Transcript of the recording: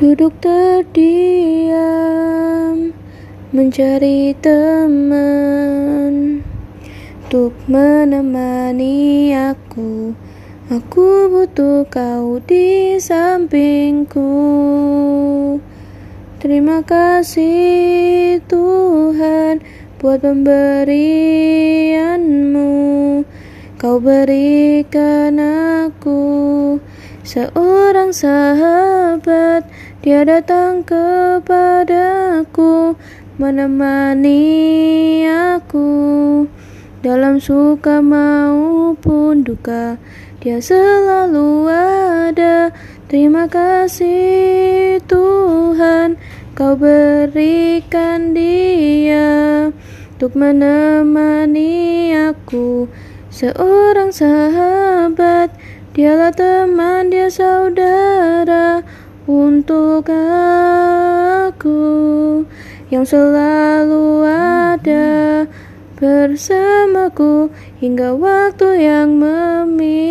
Duduk terdiam Mencari teman. Untuk menemani aku Aku butuh kau di sampingku. Terima kasih Tuhan buat pemberianmu. Kau berikan aku seorang sahabat Dia datang kepadaku menemani aku dalam suka maupun duka dia selalu ada. Terima kasih Tuhan, Kau berikan dia untuk menemani aku. Seorang sahabat, dialah teman, dia saudara untuk aku yang selalu ada bersamaku hingga waktu yang memisahkan.